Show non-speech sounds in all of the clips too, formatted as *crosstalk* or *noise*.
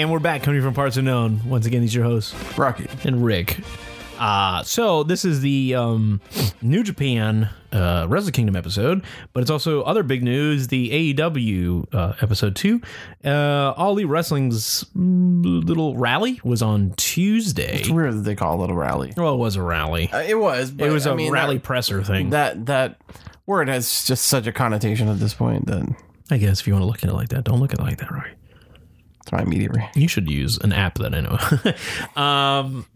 And we're back coming from parts unknown. Once again, these are your hosts Rocky. and Rick. Uh, so this is the um, New Japan uh, Wrestle Kingdom episode, but it's also other big news. The AEW uh, episode two, uh, All Elite Wrestling's little rally was on Tuesday. It's weird that they call it a rally. Well, it was a rally. Uh, it was. But, It was a a rally presser thing. That, that that word has just such a connotation at this point that I guess if you want to look at it like that, don't look at it like that, right? It's. You should use an app that I know. *laughs* um,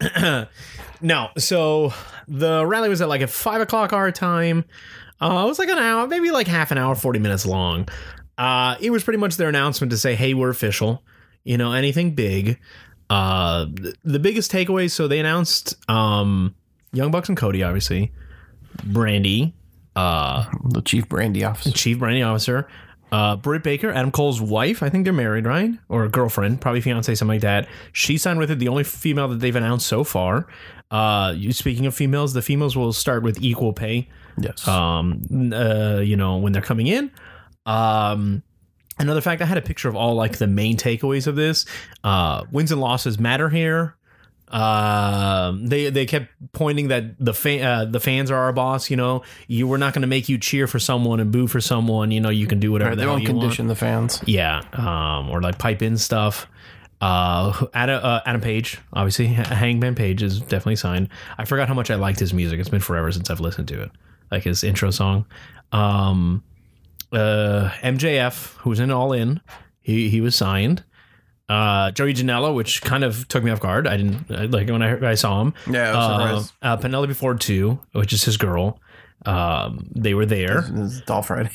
*clears throat* no, so the rally was at like at five o'clock our time. Uh, it was like an hour, maybe like half an hour, forty minutes long. Uh, it was pretty much their announcement to say, "Hey, we're official." You know, anything big. Uh, th- the biggest takeaways. So they announced um, Young Bucks and Cody, obviously, Brandi, uh, the chief brandy officer. chief brandy officer. Uh, Britt Baker, Adam Cole's wife. I think they're married, right? Or girlfriend, probably fiance, something like that. She signed with it. The only female that they've announced so far. Uh, you, speaking of females, the females will start with equal pay. Yes. Um, uh, you know when they're coming in. Um, another fact, I had a picture of all like the main takeaways of this. Uh, wins and losses matter here. Um, they they kept pointing that the fan uh, the fans are our boss. You know, you we're not going to make you cheer for someone and boo for someone. You know, you can do whatever they the hell won't you want. condition the fans. Yeah, um, or like pipe in stuff. Uh, Adam, uh, Adam Page, obviously, *laughs* Hangman Page is definitely signed. I forgot how much I liked his music. It's been forever since I've listened to it, like his intro song. Um, uh, MJF, who's in All In, he he was signed. Uh, Joey Janela, which kind of took me off guard. I didn't like when I I saw him. Yeah, was Uh, uh, Penelope Ford too, which is his girl. Um, they were there. It's Doll Friday.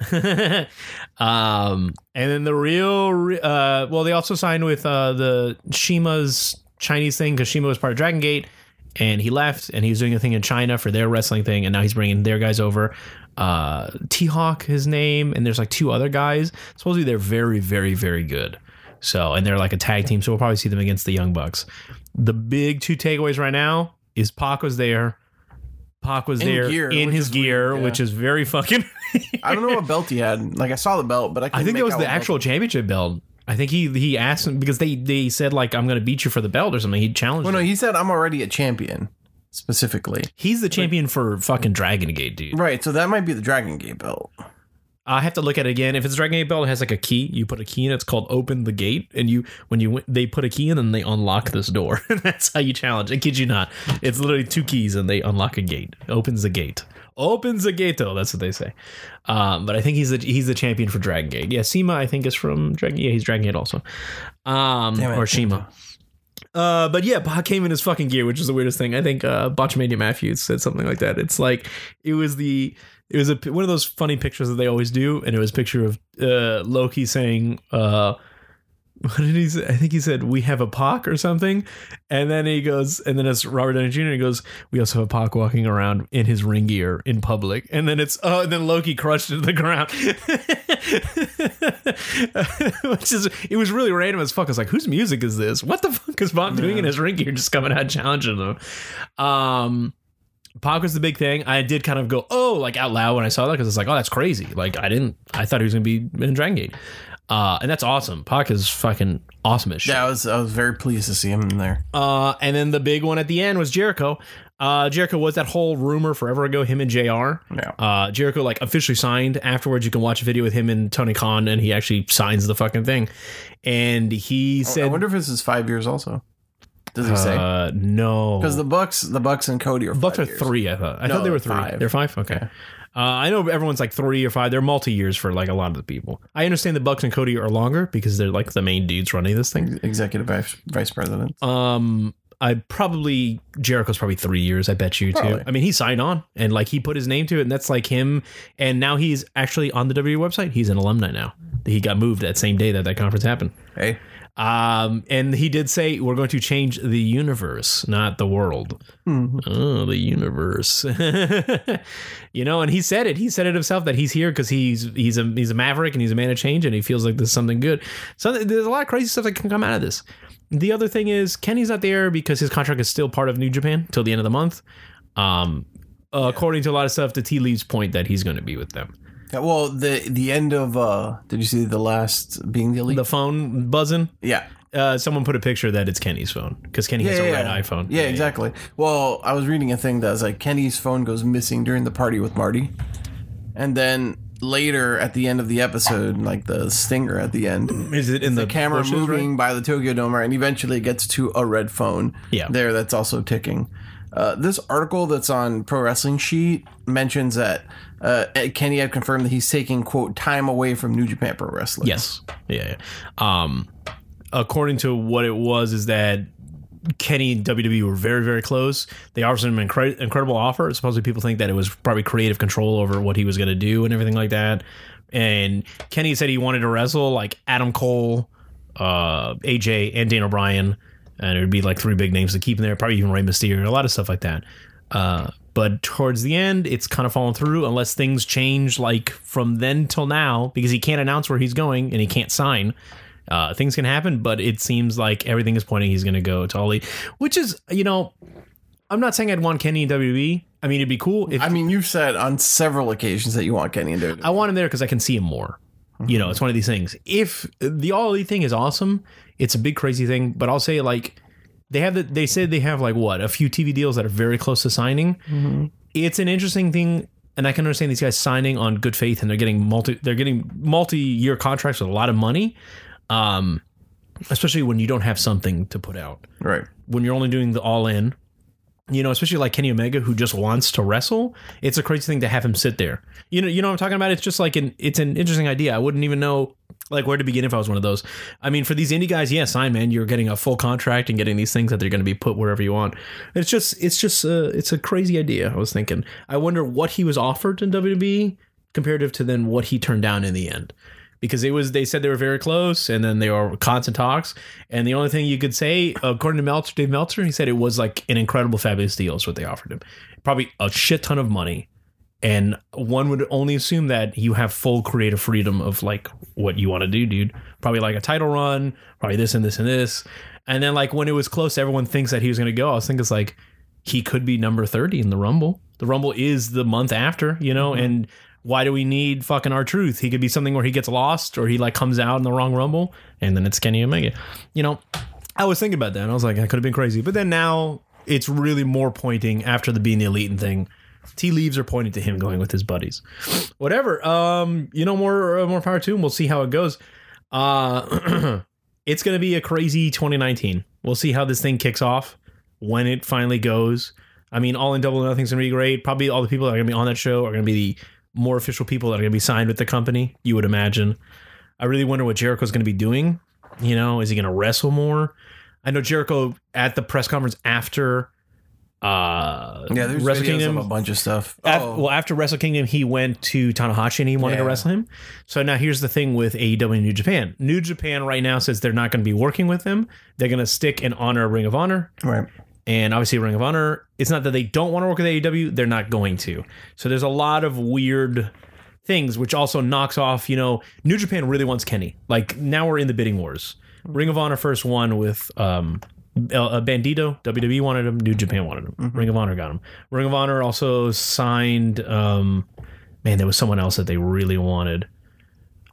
*laughs* um, and then the real, uh, well, they also signed with uh, the CIMA's Chinese thing because CIMA was part of Dragon Gate, and he left, and he was doing a thing in China for their wrestling thing, and now he's bringing their guys over. Uh, T Hawk, his name, and there's like two other guys. Supposedly they're very, very, very good. So, and they're like a tag team, so we'll probably see them against the Young Bucks. The big two takeaways right now is Pac was there. Pac was In there gear, in his gear, yeah. which is very fucking. I don't know what belt he had. Like I saw the belt, but I, I think it was the actual championship belt. I think he he asked him because they they said like I'm going to beat you for the belt or something. He challenged. Well, no, he said I'm already a champion, specifically. He's the champion for fucking Dragon Gate, dude. Right, so that might be the Dragon Gate belt. I have to look at it again. If it's Dragon Gate belt, it has like a key. You put a key in. It's called Open the Gate, and you when you they put a key in and they unlock this door. *laughs* That's how you challenge. I kid you not. It's literally two keys and they unlock a gate. Opens the gate. Opens the gate though. That's what they say. Um, but I think he's the he's the champion for Dragon Gate. Yeah, Sema I think is from Dragon. Yeah, he's Dragon Gate also. Um, Damn it. or CIMA. Uh, but yeah, Pac came in his fucking gear, which is the weirdest thing. I think uh, Botchamania Maffew said something like that. It's like it was the it was a one of those funny pictures that they always do, and it was a picture of uh, Loki saying, uh, *laughs* "What did he say? I think he said we have a Pac or something," and then he goes, and then it's Robert Downey Jr. He goes, "We also have a Pac walking around in his ring gear in public," and then it's oh, and then Loki crushed into the ground, *laughs* which is it was really random as fuck. I was like, whose music is this? What the fuck is Bob doing in his ring gear, just coming out challenging them? Um. Pac was the big thing. I did kind of go, oh, like out loud when I saw that because it's like, oh, that's crazy. Like I didn't, I thought he was gonna be in Dragon Gate, uh, and that's awesome. Pac is fucking awesome as shit. Yeah, I was I was very pleased to see him in there. Uh, and then the big one at the end was Jericho. Uh, Jericho was that whole rumor forever ago. Him and Jr. Yeah. Uh, Jericho like officially signed. Afterwards, you can watch a video with him and Tony Khan, and he actually signs the fucking thing. And he I said, I wonder if this is five years also. Does he say? uh, "No, Because the Bucks, the Bucks and Cody are Bucks are years. three. I thought. I No, thought they were three. five. They're five. Okay. Uh, I know everyone's like three or five. They're multi years for like a lot of the people. I understand the Bucks and Cody are longer because they're like the main dudes running this thing. Executive vice, vice president. Um, I probably Jericho's probably three years. I bet you too. Probably. I mean, he signed on and like he put his name to it, and that's like him. And now he's actually on the WWE website. He's an alumni now. He got moved that same day that that conference happened. Hey, Um, and he did say we're going to change the universe, not the world. Oh, the universe. *laughs* you know, and he said it. He said it himself that he's here because he's he's a he's a maverick and he's a man of change, and he feels like there's something good. So there's a lot of crazy stuff that can come out of this. The other thing is Kenny's not there because his contract is still part of New Japan till the end of the month. Um, uh, according to a lot of stuff, the tea leaves point that he's going to be with them. Yeah, well, the the end of uh, did you see the last being the elite? The phone buzzing. yeah. Uh, someone put a picture that it's Kenny's phone because Kenny has Yeah, a yeah, red yeah. iPhone. Yeah, exactly. Well, I was reading a thing that was like Kenny's phone goes missing during the party with Marty, and then later at the end of the episode, like the stinger at the end, *clears throat* Is it in the, the camera bushes, right? moving by the Tokyo Dome, and eventually it gets to a red phone. Yeah. there that's also ticking. Uh, this article that's on Pro Wrestling Sheet mentions that uh, Kenny had confirmed that he's taking quote time away from New Japan Pro Wrestling. Yes. Yeah, yeah. Um, according to what it was, is that Kenny and WWE were very, very close. They offered him an incre- incredible offer. Supposedly, people think that it was probably creative control over what he was going to do and everything like that. And Kenny said he wanted to wrestle like Adam Cole, uh, AJ, and Daniel Bryan, and it would be like three big names to keep in there. Probably even Rey Mysterio, a lot of stuff like that. Uh, but towards the end, it's kind of fallen through unless things change like from then till now because he can't announce where he's going and he can't sign. Uh, things can happen, but it seems like everything is pointing he's going to go to Ollie, which is, you know, I'm not saying I'd want Kenny in WWE. I mean, it'd be cool if I mean, you've said on several occasions that you want Kenny in there. I want him there because I can see him more. You know, it's one of these things. If the All Elite thing is awesome, it's a big crazy thing. But I'll say like they have the, they said they have like what a few TV deals that are very close to signing. It's an interesting thing, and I can understand these guys signing on good faith, and they're getting multi they're getting multi year contracts with a lot of money. Um, especially when you don't have something to put out right. when you're only doing the all in, you know, especially like Kenny Omega who just wants to wrestle, it's a crazy thing to have him sit there. You know, you know what I'm talking about? It's just like an it's an interesting idea. I wouldn't even know like where to begin if I was one of those. I mean, for these indie guys, yeah, sign man, you're getting a full contract and getting these things that they're going to be put wherever you want. It's just it's just uh, it's a crazy idea. I was thinking. I wonder what he was offered in WWE comparative to then what he turned down in the end because it was they said they were very close and then they were constant talks. And the only thing you could say according to Meltzer Dave Meltzer he said it was like an incredible fabulous deal is what they offered him. Probably a shit ton of money. And one would only assume that you have full creative freedom of like what you want to do dude. Probably like a title run probably this and this and this. And then like when it was close everyone thinks that he was going to go. I was thinking it's like he could be number 30 in the rumble. The rumble is the month after you know mm-hmm. and why do we need fucking R-Truth? He could be something where he gets lost or he like comes out in the wrong rumble and then it's Kenny Omega. You know, I was thinking about that. And I was like, I could have been crazy. But then now it's really more pointing after the being the elite and thing. Tea leaves are pointing to him going with his buddies. Whatever. Um, you know, more uh, more power to him. We'll see how it goes. Uh *clears throat* it's gonna be a crazy 2019. We'll see how this thing kicks off when it finally goes. I mean, all in double nothing's gonna be great. Probably all the people that are gonna be on that show are gonna be the more official people that are going to be signed with the company, you would imagine. I really wonder what Jericho's going to be doing. You know, is he going to wrestle more? I know Jericho at the press conference after uh Yeah, there's Wrestle Kingdom. a bunch of stuff. Oh, well, after Wrestle Kingdom, he went to Tanahashi and he wanted to wrestle him. So now here's the thing with AEW and New Japan. New Japan right now says they're not going to be working with him. They're going to stick and honor Ring of Honor. right. And obviously, Ring of Honor, it's not that they don't want to work with AEW, they're not going to. So there's a lot of weird things, which also knocks off, you know, New Japan really wants Kenny. Like now we're in the bidding wars. Ring of Honor first won with um, uh, Bandido. WWE wanted him. New Japan wanted him. Ring of Honor got him. Ring of Honor also signed. Um, man, there was someone else that they really wanted.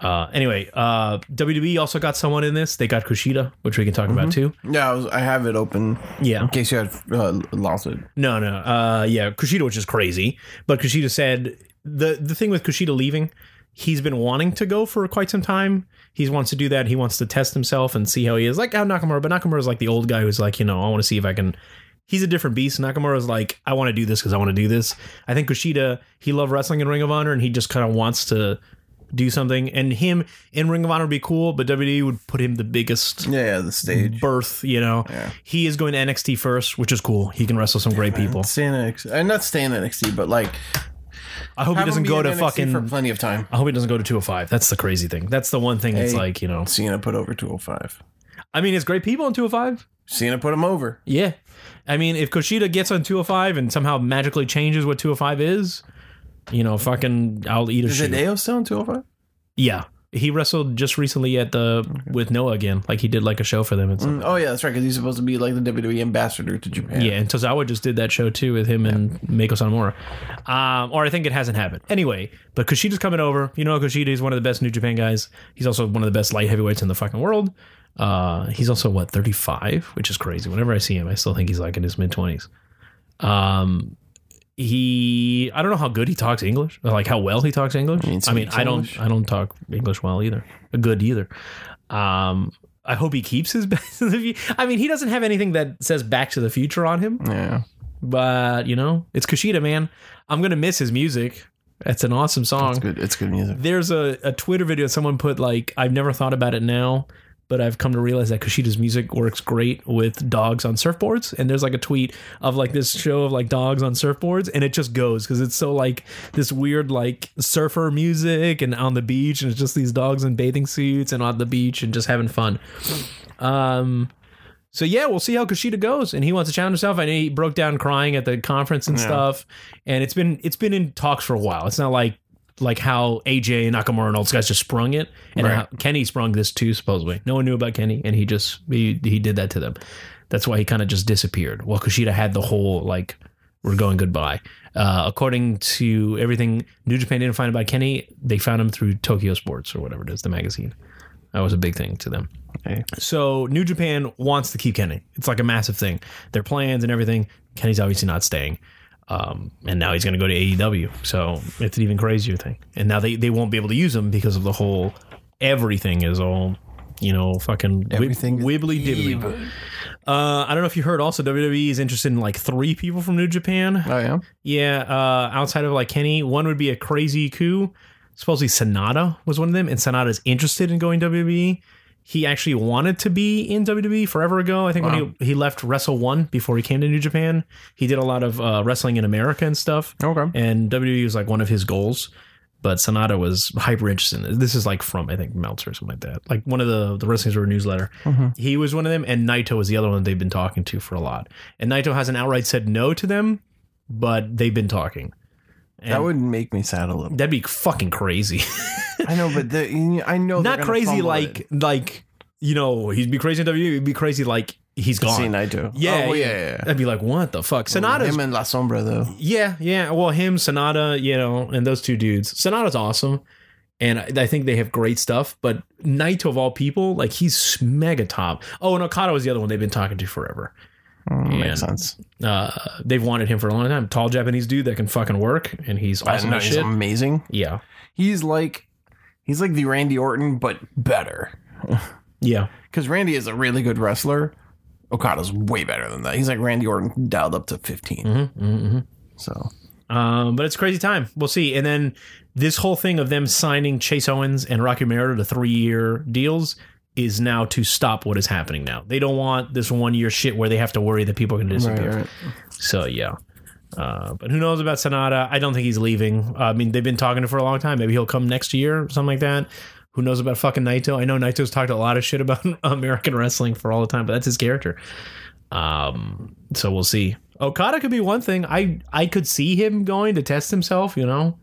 Uh, anyway, uh, WWE also got someone in this. They got Kushida, which we can talk about too. Yeah, I, was, I have it open Yeah. in case you had uh, lost it. No, no. Uh, yeah, Kushida, which is crazy. But Kushida said the the thing with Kushida leaving, he's been wanting to go for quite some time. He wants to do that. He wants to test himself and see how he is. Like how Nakamura, but Nakamura is like the old guy who's like, you know, I want to see if I can. He's a different beast. Nakamura is like, I want to do this because I want to do this. I think Kushida, he loved wrestling in Ring of Honor, and he just kind of wants to do something. And him in Ring of Honor would be cool, but WWE would put him the biggest Yeah, yeah, the stage. birth. You know, Yeah. he is going to NXT first, which is cool. He can wrestle some great people. Stay in NXT. Uh, not stay in NXT, but like I hope he doesn't go to NXT fucking. for plenty of time. I hope he doesn't go to 205. That's the crazy thing. That's the one thing. It's Hey. like you know. Cena put over 205. I mean, it's great people on 205. Cena put him over. Yeah. I mean, if Kushida gets on 205 and somehow magically changes what 205 is, you know, fucking, I'll eat a shit. Is shit. it Ao still on 205? Yeah. He wrestled just recently at the with Noah again, like he did like a show for them and stuff. Mm, Oh yeah, that's right. Because he's supposed to be like the WWE ambassador to Japan. Yeah, and Tozawa just did that show too with him and Mako Sanomura. Um, or I think it hasn't happened. Anyway, but Kushida's coming over. You know, Kushida is one of the best New Japan guys. He's also one of the best light heavyweights in the fucking world. Uh, he's also what 35, which is crazy. Whenever I see him, I still think he's like in his mid 20s. Um, he I don't know how good he talks English, or like how well he talks English. I mean, I don't English. I don't talk English well either, good either. Um, I hope he keeps his *laughs* Back to the Future. I mean, he doesn't have anything that says Back to the Future on him, yeah. but you know, it's Kushida, man. I'm gonna miss his music. It's an awesome song. It's good. It's good music. There's a, a Twitter video someone put like I've never thought about it now, but I've come to realize that Kushida's music works great with dogs on surfboards. And there's like a tweet of like this show of like dogs on surfboards, and it just goes because it's so like this weird like surfer music and on the beach, and it's just these dogs in bathing suits and on the beach and just having fun. Um. So yeah, we'll see how Kushida goes, and he wants to challenge himself. I know he broke down crying at the conference and Yeah. stuff, and it's been it's been in talks for a while. It's not like like how AJ Nakamura and all those guys just sprung it, and Right. how Kenny sprung this too. Supposedly, no one knew about Kenny, and he just he he did that to them. That's why he kind of just disappeared. Well, Kushida had the whole like we're going goodbye. Uh, according to everything New Japan didn't find about Kenny, they found him through Tokyo Sports or whatever it is, the magazine. That was a big thing to them. Okay. So New Japan wants to keep Kenny. It's like a massive thing. Their plans and everything. Kenny's obviously not staying. Um, and now he's going to go to AEW. So it's an even crazier thing. And now they, they won't be able to use him because of the whole everything is all, you know, fucking Everything is wibbly dibbly. Uh, I don't know if you heard also WWE is interested in like three people from New Japan. Oh yeah. Yeah, uh, outside of like Kenny, one would be a crazy coup. Supposedly Sanada was one of them, and Sanada's interested in going WWE. He actually wanted to be in WWE forever ago. I think when he, he left Wrestle One before he came to New Japan, he did a lot of uh, wrestling in America and stuff. Okay. And WWE was like one of his goals. But Sanada was hyper interested. in. This is like from I think Meltzer or something like that. Like one of the the Wrestling Observer newsletter. He was one of them, and Naito was the other one they've been talking to for a lot. And Naito hasn't outright said no to them, but they've been talking. And That would make me sad a little. that'd be fucking crazy. *laughs* I know, but the, I know Not crazy like it. like you know he'd be crazy in WWE. He'd be crazy like he's gone. See Naito. Yeah, Oh, well, yeah, yeah, yeah. That'd be like what the fuck. Sanada's him and La Sombra though. Yeah, yeah. Well, him, Sanada, you know, and those two dudes. Sanada's awesome, and I, I think they have great stuff. But Naito of all people, like he's mega top. Oh, and Okada was the other one they've been talking to forever. Mm, Yeah. Makes sense. Uh, they've wanted him for a long time. Tall Japanese dude that can fucking work, and he's I awesome know as he's shit. amazing. Yeah, He's like he's like the Randy Orton, but better. yeah. Because Randy is a really good wrestler. Okada's way better than that. He's like Randy Orton dialed up to 15. Mm-hmm, mm-hmm. So Um, but it's a crazy time. We'll see. And then this whole thing of them signing Chase Owens and Rocky Merida to three year deals is now to stop what is happening now. They don't want this one year shit where they have to worry that people can disappear. So yeah. Uh, but who knows about Sanada? I don't think he's leaving. Uh, I mean, they've been talking for a long time. Maybe he'll come next year or something like that. Who knows about fucking Naito? I know Naito's talked a lot of shit about *laughs* American wrestling for all the time, but that's his character. Um, so we'll see. Okada could be one thing. I I could see him going to test himself, you know.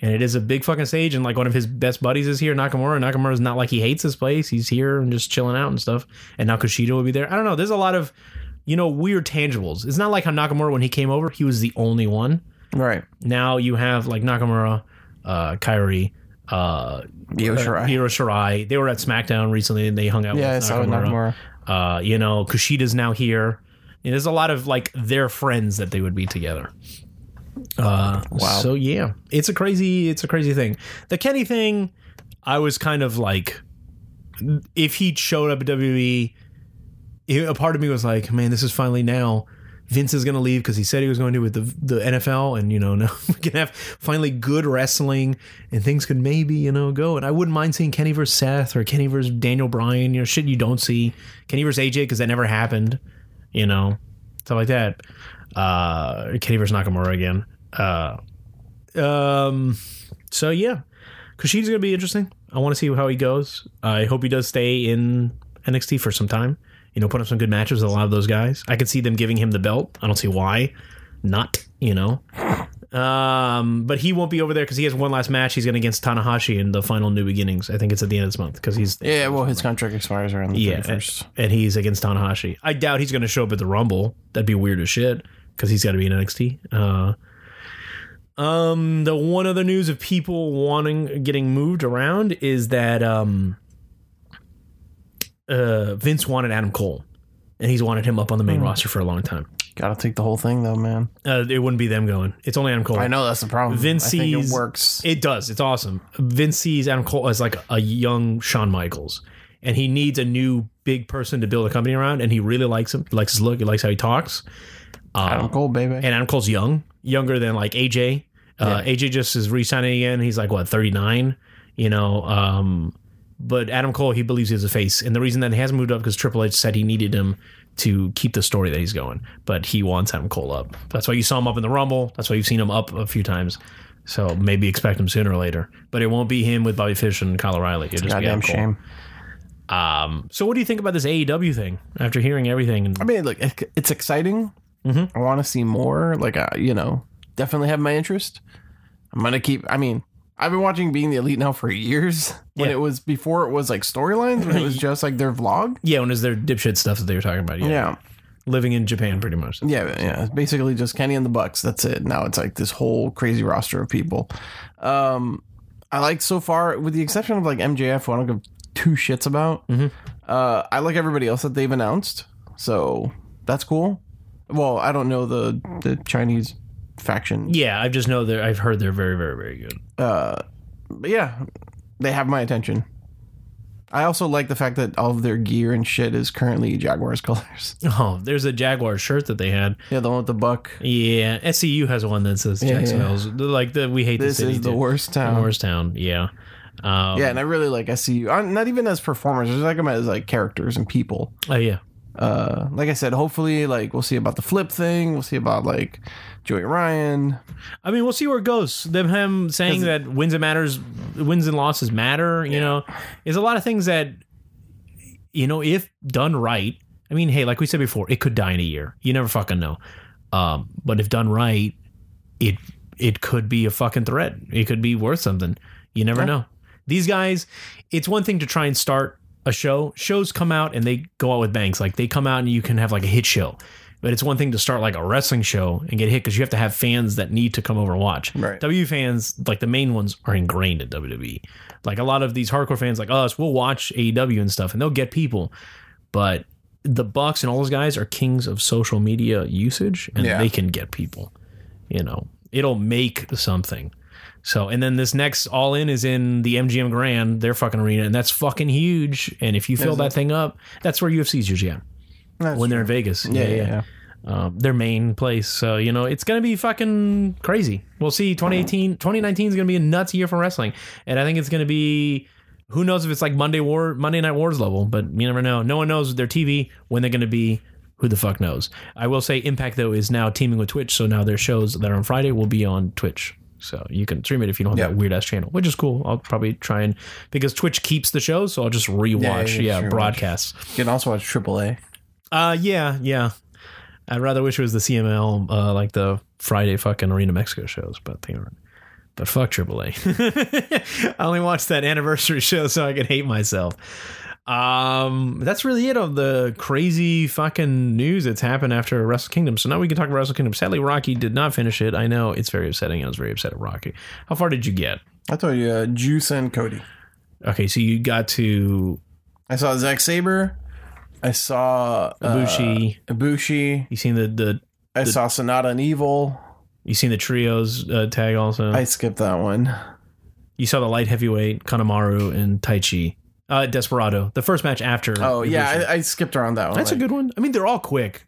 And it is a big fucking stage, and like one of his best buddies is here, Nakamura. Nakamura's not like he hates this place; he's here and just chilling out and stuff. And now Kushida will be there. I don't know. There's a lot of, you know, weird tangibles. It's not like how Nakamura when he came over, he was the only one. right. Now you have like Nakamura, uh, Kairi, uh, Io Shirai. Hiro Shirai. They were at SmackDown recently, and they hung out yeah, I with saw Nakamura. Nakamura. Uh, you know, Kushida's now here. And there's a lot of like their friends that they would be together. Uh, Wow. So yeah, it's a crazy, it's a crazy thing. The Kenny thing, I was kind of like, if he showed up at WWE, a part of me was like, man, this is finally now. Vince is going to leave because he said he was going to with the the NFL, and you know *laughs* now we can have finally good wrestling, and things could maybe you know go. And I wouldn't mind seeing Kenny versus Seth or Kenny versus Daniel Bryan, you know, shit you don't see Kenny versus AJ because that never happened, you know, stuff like that. Uh, Kenny versus Nakamura again. Uh, um, so yeah, Kushida's gonna be interesting. I want to see how he goes. I hope he does stay in NXT for some time. You know, put up some good matches with a lot of those guys. I could see them giving him the belt. I don't see why not. You know, Um, but he won't be over there because he has one last match. He's going against Tanahashi in the final New Beginnings. I think it's at the end of this month because he's Yeah, well, his contract expires around the yeah, 31st. and he's against Tanahashi. I doubt he's going to show up at the Rumble. That'd be weird as shit because he's got to be in NXT. Uh, um, the one other news of people wanting getting moved around is that um, uh, Vince wanted Adam Cole, and he's wanted him up on the main roster for a long time. Gotta take the whole thing, though, man. Uh, it wouldn't be them going. It's only Adam Cole. I know that's the problem. Vince I think it works. It does. It's awesome. Vince sees Adam Cole as like a young Shawn Michaels, and he needs a new big person to build a company around. And he really likes him. He likes his look. He likes how he talks. Um, Adam Cole, baby. and Adam Cole's young, younger than like AJ. Uh, AJ just is re-signing again. He's like what thirty nine. You know. Um, but Adam Cole, he believes he's a face, and the reason that he hasn't moved up because Triple H said he needed him to keep the story that he's going. But he wants Adam Cole up. That's why you saw him up in the Rumble. That's why you've seen him up a few times. So maybe expect him sooner or later. But it won't be him with Bobby Fish and Kyle O'Reilly. It'll just be Goddamn Adam Cole. shame. Um, so what do you think about this AEW thing after hearing everything? And, I mean, look, it's exciting. Mm-hmm. I want to see more. Like, uh, you know, definitely have my interest. I'm gonna keep. I mean, I've been watching Being the Elite now for years. When Yeah. it was before it was like storylines, when it was *laughs* just like their vlog. yeah, when is their dipshit stuff that they were talking about? Yeah. Yeah, Living in Japan, pretty much. yeah, yeah. It's basically just Kenny and the Bucks. That's it. Now it's like this whole crazy roster of people. Um, I like so far, with the exception of like MJF, who I don't give two shits about. Mm-hmm. Uh, I like everybody else that they've announced, so that's cool. Well, I don't know the the Chinese faction Yeah, I just know that I've heard they're very, very, very good. but yeah, they have my attention. I also like the fact that all of their gear and shit is currently Jaguars *laughs* colors. Oh, there's a Jaguar shirt that they had. Yeah, the one with the buck. Yeah, SCU has one that says Yeah, Jacksonville's like the we hate This the city. is the too. worst The town. worst town. Yeah. Um, Yeah, and I really like SCU. Uh, Not even as performers, I just like them as like characters and people. Oh yeah. Uh, like I said, hopefully, like we'll see about the flip thing. We'll see about like Joey Ryan. I mean, we'll see where it goes. Them him saying that wins and matters, wins and losses matter. You know, is a lot of things that, you know, if done right. I mean, hey, like we said before, it could die in a year. You never fucking know. Um, but if done right, it it could be a fucking threat. It could be worth something. You never know. These guys, it's one thing to try and start a show. Shows come out and they go out with bangs. Like they come out and you can have like a hit show. But it's one thing to start like a wrestling show and get hit because you have to have fans that need to come over and watch. Right. W fans, like the main ones, are ingrained in WWE. Like a lot of these hardcore fans, like us, will watch AEW and stuff, and they'll get people. But the Bucks and all those guys are kings of social media usage, and Yeah. they can get people. You know, it'll make something. So, and then this next All In is in the MGM Grand, their fucking arena, and that's fucking huge. And if you fill that thing up, that's where UFC's usually at That's when they're in Vegas. yeah, yeah, yeah. Um, their main place. So, you know, it's going to be fucking crazy. We'll see. 2018, 2019 is going to be a nuts year for wrestling. And I think it's going to be, who knows if it's like Monday War, Monday Night Wars level, but you never know. No one knows their TV, when they're going to be. Who the fuck knows? I will say Impact, though, is now teaming with Twitch. So now their shows that are on Friday will be on Twitch. So you can stream it if you don't have Yeah. that weird ass channel, which is cool. I'll probably try and, because Twitch keeps the shows, so I'll just rewatch, yeah, yeah, broadcasts. You can also watch AAA. Uh, yeah, yeah. I'd rather wish it was the CMLL, uh, like the Friday fucking Arena Mexico shows, but they aren't. But fuck AAA. *laughs* I only watched that anniversary show so I could hate myself. Um, that's really it of the crazy fucking news that's happened after Wrestle Kingdom. So now we can talk about Wrestle Kingdom. Sadly, Rocky did not finish it. I know it's very upsetting. I was very upset at Rocky. How far did you get? I told you, uh, Juice and Cody. Okay, so you got to I saw Zack Sabre. I saw uh, Ibushi. Ibushi. you seen the the I saw Sanada and Evil. you seen the trios uh, tag also. I skipped that one. You saw the light heavyweight Kanemaru and Taichi. Uh, Desperado, the first match after. Oh yeah, I, I skipped around that one. that's a good one. I mean, they're all quick.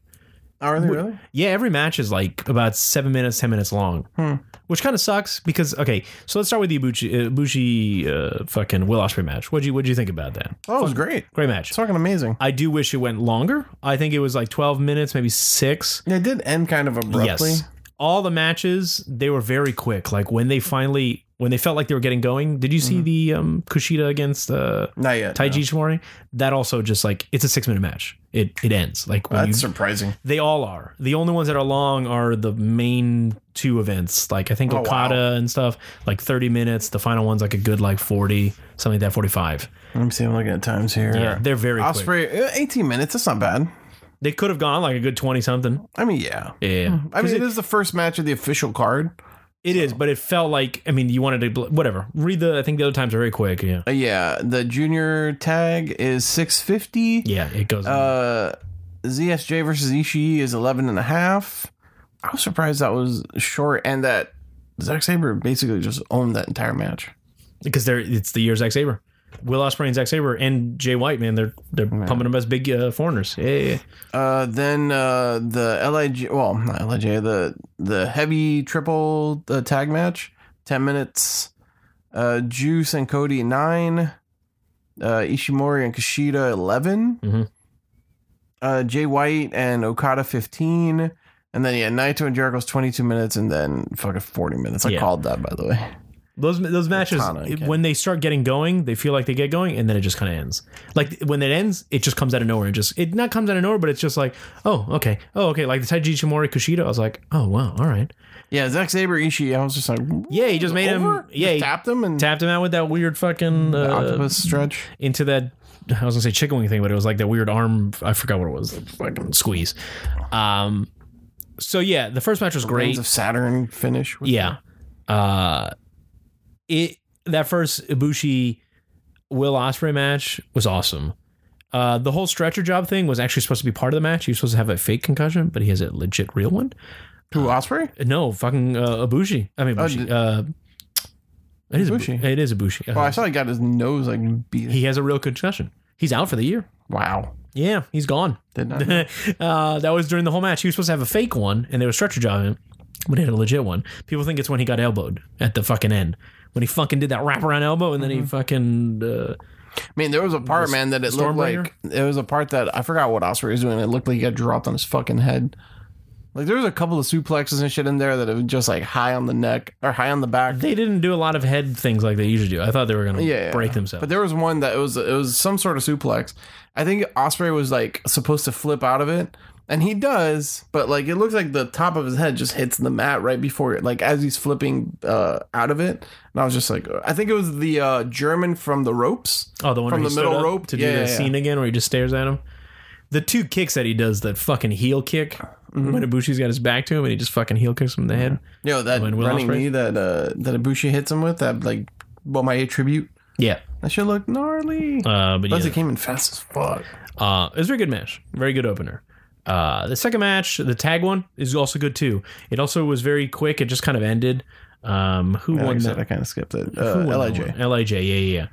Are they really? Yeah, every match is like about seven minutes, ten minutes long, Hmm. which kind of sucks because okay. So let's start with the Ibushi, Ibushi uh, fucking Will Ospreay match. What'd you What'd you think about that? Oh, it was great. Great match. It's fucking amazing. I do wish it went longer. I think it was like twelve minutes, maybe six. It did end kind of abruptly. Yes. All the matches, they were very quick. Like when they finally when they felt like they were getting going. Did you see the um, Kushida against uh, Not yet. Taiji no. Ishimori? That also just like it's a six minute match. It it ends like That's you, surprising. they all are. The only ones that are long are the main two events. Like I think Oh, Okada wow. and stuff, like thirty minutes. The final one's like a good like forty, something like that, forty five. Let me see. I'm seeing looking at times here. Yeah, they're very quick. Ospreay, uh, 18 minutes. That's not bad. They could have gone like a good twenty something. I mean, yeah. Yeah, I mean, it is the first match of the official card. It is, but it felt like I mean, you wanted to whatever. Read the. I think the other times are very quick. Yeah, Uh, yeah, the junior tag is 650. yeah, it goes. Uh, ZSJ versus Ishii is 11 and a half. I was surprised that was short and that Zack Sabre basically just owned that entire match. because they're it's the year Zack Sabre, Will Ospreay and Zack Sabre and Jay White. Man, they're they're pumping them as big uh, foreigners. Yeah, yeah, yeah. Uh, then uh, the Lij, well, not Lij, the the heavy triple uh, tag match, 10 minutes. Uh, Juice and Cody nine. Uh, Ishimori and Kushida 11 Mhm. Uh, Jay White and Okada fifteen, and then yeah, Naito and Jericho's twenty two minutes, and then fucking forty minutes. I Yeah. called that by the way. Those those matches when they start getting going, they feel like they get going, and then it just kind of ends. Like when it ends, it just comes out of nowhere. It just it not comes out of nowhere, but it's just like oh okay oh okay like the Taiji Ishimori Kushida. I was like oh wow all right Yeah, Zack Sabre Ishii. I was just like, yeah he just made over? him yeah Just he tapped him and tapped him out with that weird fucking uh, octopus stretch. into that I was gonna say chicken wing thing, but it was like that weird arm. I forgot what it was. Fucking squeeze. Um. So yeah, the first match was great. Of Saturn finish. Yeah. Uh. It that first Ibushi Will Ospreay match was awesome. Uh, the whole stretcher job thing was actually supposed to be part of the match. He was supposed to have a fake concussion, but he has a legit real one. Who Ospreay? No, fucking uh, Ibushi. I mean, Oh, Ibushi. uh, it is Ibushi. It is Ibushi. Oh, I saw he got his nose like beat. he has a real concussion. He's out for the year. wow. Yeah, he's gone. Did not. *laughs* uh, that was during the whole match. He was supposed to have a fake one, and they were stretcher job him, but he had a legit one. People think it's when he got elbowed at the fucking end. When he fucking did that wraparound elbow, and then he fucking. Uh, I mean, there was a part, man, that it looked like it was a part that I forgot what Ospreay was doing. It looked like he got dropped on his fucking head. Like there was a couple of suplexes and shit in there that it was just like high on the neck or high on the back. they didn't do a lot of head things like they usually do. I thought they were gonna Yeah, yeah. break themselves. But there was one that it was it was some sort of suplex. I think Ospreay was like supposed to flip out of it, and he does, but like it looks like the top of his head just hits the mat right before it, like as he's flipping uh, out of it. And I was just like, I think it was the uh, German from the ropes. oh, the one from the middle rope? to do Yeah, the yeah, scene again, where he just stares at him. The two kicks that he does, that fucking heel kick Mm-hmm. when Ibushi's got his back to him, and he just fucking heel kicks him in the head. Yo, that When Will running Ospreay? knee that uh, that Ibushi hits him with, that like what my tribute. Yeah, That should look gnarly. uh, but Plus, yeah, it came in fast as fuck. Uh, it was a very good match. Very good opener. Uh, the second match, the tag one, is also good too. It also was very quick. It just kind of ended. Um, who Like I won said, that? I kind of skipped it. Uh, Lij. Lij, yeah, yeah, yeah.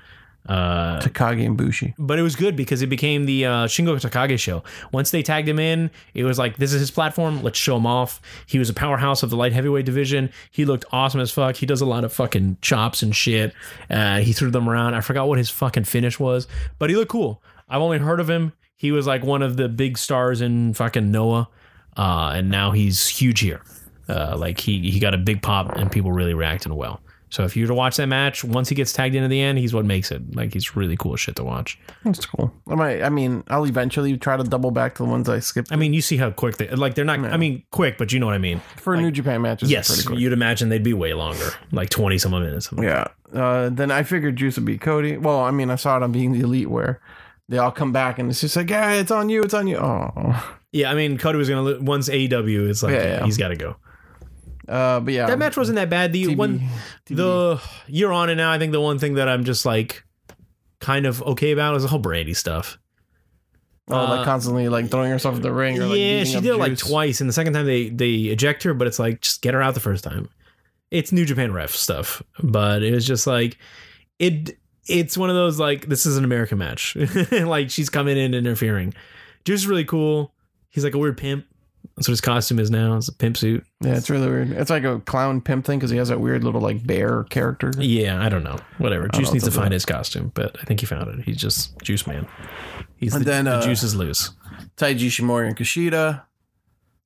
Uh, Takagi and Bushi. but it was good because it became the uh, Shingo Takagi show. Once they tagged him in, it was like this is his platform. Let's show him off. He was a powerhouse of the light heavyweight division. He looked awesome as fuck. He does a lot of fucking chops and shit. Uh, he threw them around. I forgot what his fucking finish was, but he looked cool. I've only heard of him. He was like one of the big stars in fucking Noah, uh, and now he's huge here. Uh, like he he got a big pop and people really reacting well. So if you were to watch that match, once he gets tagged into the end, he's what makes it. Like he's really cool shit to watch. That's cool. I might. I mean, I'll eventually try to double back to the ones I skipped I mean, you see how quick they like. They're not. I mean, quick, but you know what I mean. for New Japan matches. Yes, pretty quick. you'd imagine they'd be way longer, like twenty some odd minutes. Yeah. Uh, then I figured Juice would be Cody. Well, I mean, I saw it on being the elite where they all come back and it's just like, yeah, it's on you, it's on you. Oh, Yeah, I mean, Cody was gonna lo- once AEW. It's like Yeah, yeah, yeah. he's got to go. uh, but yeah, That match wasn't that bad. The TB one, the you're on it now. I think the one thing that I'm just like kind of okay about is the whole Brandi stuff. oh, uh, like constantly like throwing herself in the ring. Or, like, yeah, beating she up did it like Juice. twice, and the second time they they eject her, but it's like just get her out the first time. It's New Japan ref stuff, but it was just like it. It's one of those like this is an American match, *laughs* like she's coming in and interfering. Juice is really cool. He's like a weird pimp. That's what his costume is now. It's a pimp suit. Yeah, it's really weird. It's like a clown pimp thing because he has that weird little like bear character. Yeah, I don't know. Whatever. Juice know needs to what to find his costume, but I think he found it. He's just Juice Man. He's And the, then, the uh, juice is loose. Taiji Ishimori and Kushida.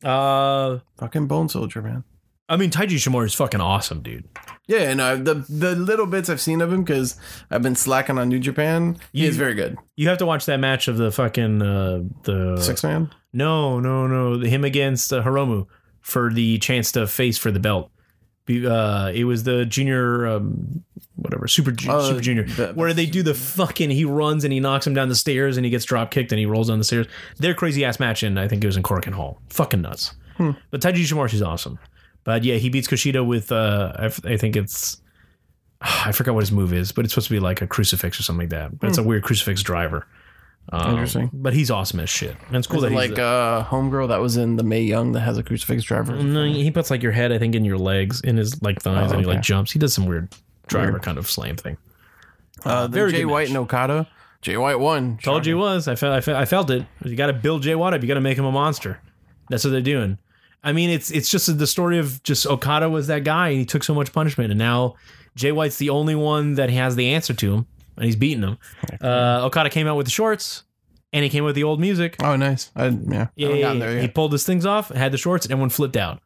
Uh, Fucking Bone Soldier, man. I mean, Taiji Shimura is fucking awesome, dude. Yeah, and uh, the the little bits I've seen of him because I've been slacking on New Japan. He You- is very good. You have to watch that match of the fucking uh, the Six man. No, no, no. Him against uh, Hiromu for the chance to face for the belt. Uh, it was the junior, um, whatever, super ju- Oh, super junior, the- where they do the fucking. He runs and he knocks him down the stairs and he gets drop kicked and he rolls down the stairs. Their crazy ass match and I think it was in Korakuen Hall. Fucking nuts. Hmm. But Taiji Shimura is awesome. But yeah, he beats Kushida with uh, I, f- I think it's. I forgot what his move is, but it's supposed to be like a crucifix or something like that. But it's a weird crucifix driver. Um, Hmm. Interesting. But he's awesome as shit. And it's cool Is that it he's like uh, homegirl that was in the Mae Young that has a crucifix driver. No, he puts like your head, I think, in your legs, in his like thighs, Oh, and he like jumps. He does some weird driver Weird. kind of slam thing. Uh, the very Jay good White match. and Okada. Jay White won. Told you he was. I felt. I felt. I felt it. You got to build Jay White up. You got to make him a monster. That's what they're doing. I mean, it's it's just the story of just Okada was that guy, and he took so much punishment, and now Jay White's the only one that has the answer to him, and he's beating him. Uh, Okada came out with the shorts, and he came with the old music. Oh, nice. I, yeah. Yeah, I yeah, he pulled his things off, had the shorts, and everyone flipped out.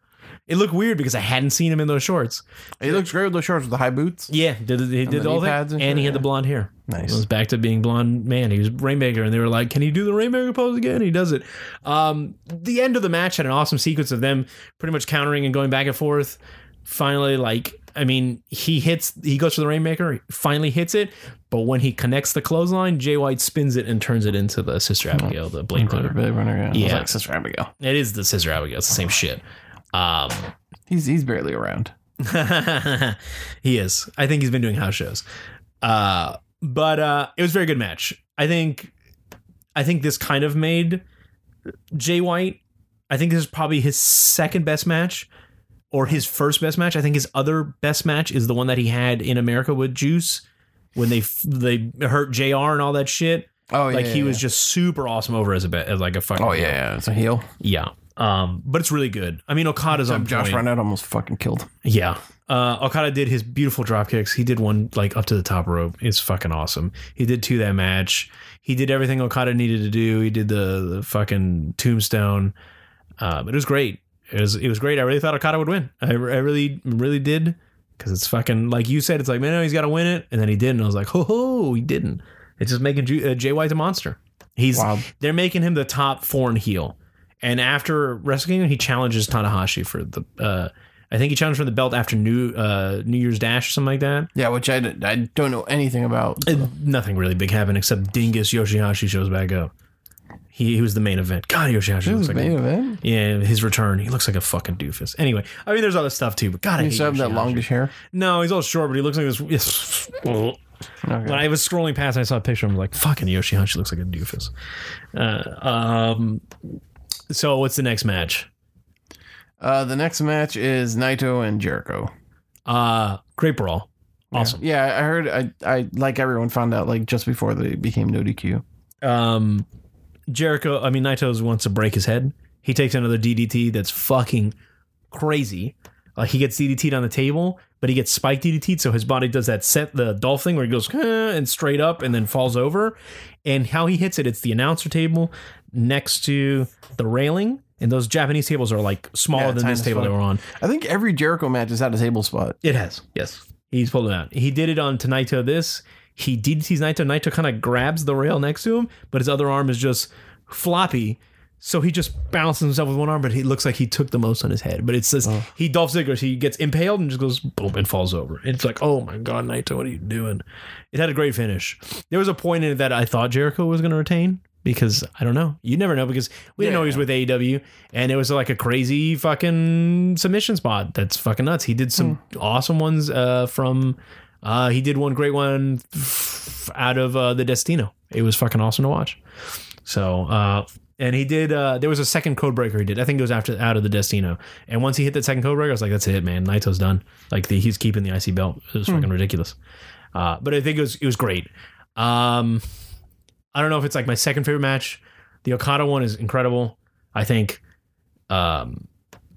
It looked weird because I hadn't seen him in those shorts. He looks great with those shorts with the high boots. Yeah, did he did the all knee that, pads and, and he had the blonde hair. Nice. It was back to being blonde man. He was Rainmaker, and they were like, "Can he do the Rainmaker pose again?" He does it. Um, the end of the match had an awesome sequence of them pretty much countering and going back and forth. Finally, like I mean, he hits, he goes for the Rainmaker, he finally hits it, but when he connects the clothesline, Jay White spins it and turns it into the Sister Abigail, the Blade Runner. Blade Runner, yeah. Yeah. like Sister Abigail. It is the Sister Abigail. It's the same shit. Um, He's he's barely around. *laughs* he is. I think he's been doing house shows. Uh, but uh, it was a very good match. I think. I think this kind of made Jay White. I think this is probably his second best match, or his first best match. I think his other best match is the one that he had in America with Juice when they they hurt Jr. and all that shit. Oh yeah. Like he yeah, was just super awesome over as a as like a fucking Oh yeah, yeah. It's a heel. yeah. Um, but it's really good. I mean, Okada's on Josh point. Barnett almost fucking killed. him. Yeah. Uh, Okada did his beautiful drop kicks. He did one like up to the top rope. It's fucking awesome. He did two that match. He did everything Okada needed to do. He did the, the fucking tombstone. Uh, but it was great. It was it was great. I really thought Okada would win. I, I really really did because it's fucking like you said. It's like man, no, he's got to win it, and then he did, and I was like, ho ho, he didn't. It's just making Ju- uh, Jay White a monster. He's Wild. they're making him the top foreign heel. And after wrestling, he challenges Tanahashi for the. Uh, I think he challenged for the belt after New uh, New Year's Dash or something like that. Yeah, which I, I don't know anything about. And nothing really big happened except Dingus Yoshihashi shows back up. He, he was the main event. God, Yoshihashi This looks like main a, event. yeah, his return. He looks like a fucking doofus. Anyway, I mean, there's other stuff too, but God, I He hate have that longish hair. No, he's all short, but he looks like this. Okay. When I was scrolling past, and I saw a picture. I'm like, fucking Yoshihashi looks like a doofus. Uh, um, so what's the next match? Uh, the next match is Naito and Jericho. Uh, great brawl. Awesome. Yeah, I heard. I I like everyone found out like just before they became no DQ. Um, Jericho, I mean, Naito's wants to break his head. He takes another DDT that's fucking crazy. Like he gets DDT'd on the table, but he gets spiked DDT'd, so his body does that set the dolph thing where he goes "Huh," and straight up and then falls over. And how he hits it, it's the announcer table next to the railing. And those Japanese tables are like smaller Yeah, than this table they were on. I think every Jericho match has had a table spot. It has. Yes. He's pulled it out. He did it on tenaito this. He DDTs Naito. Naito kind of grabs the rail next to him, but his other arm is just floppy. So he just balances himself with one arm, but he looks like he took the most on his head. But it's this he Dolph Ziggler. He gets impaled and just goes boom and falls over. And it's like, oh my god, Naito, what are you doing? It had a great finish. There was a point in it that I thought Jericho was going to retain because I don't know. You never know because we didn't know he was with AEW, and it was like a crazy fucking submission spot. That's fucking nuts. He did some awesome ones uh, from. Uh, he did one great one out of uh, the Destino. It was fucking awesome to watch. So, uh, and he did. Uh, there was a second code breaker he did. I think it was after out of the Destino. And once he hit that second code breaker, I was like, "That's it, man. Naito's done. Like the, he's keeping the IC belt. It was fucking ridiculous." Uh, but I think it was it was great. Um, I don't know if it's like my second favorite match. The Okada one is incredible. I think, um,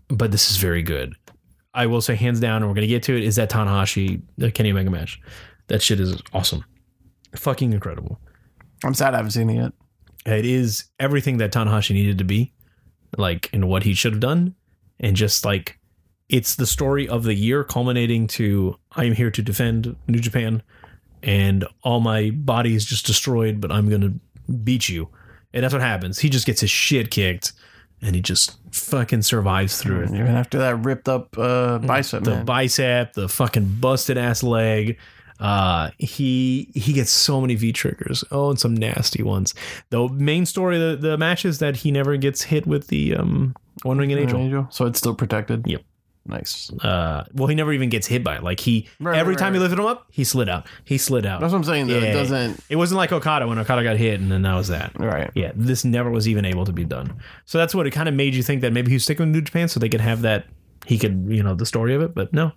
but this is very good. I will say hands down, and we're gonna get to it. Is that Tanahashi the Kenny Omega match? That shit is awesome, fucking incredible. I'm sad I haven't seen it yet. It is everything that Tanahashi needed to be, like in what he should have done, and just like it's the story of the year, culminating to I am here to defend New Japan, and all my body is just destroyed, but I'm gonna beat you, and that's what happens. He just gets his shit kicked, and he just fucking survives through it. Even after that ripped up uh, bicep, The man. bicep, the fucking busted ass leg. Uh, he he gets so many V triggers. Oh, and some nasty ones. The main story, of the the match is that he never gets hit with the um One Winged Angel. Angel. So it's still protected. Yep. Nice. uh well he never even gets hit by it like he Right, every right, time he lifted him up he slid out he slid out That's what I'm saying. Though. Yeah. It doesn't. it wasn't like okada when okada got hit and then that was that Right. yeah this never was even able to be done so that's what it kind of made you think that maybe he was sticking with new japan so they could have that he could you know the story of it but no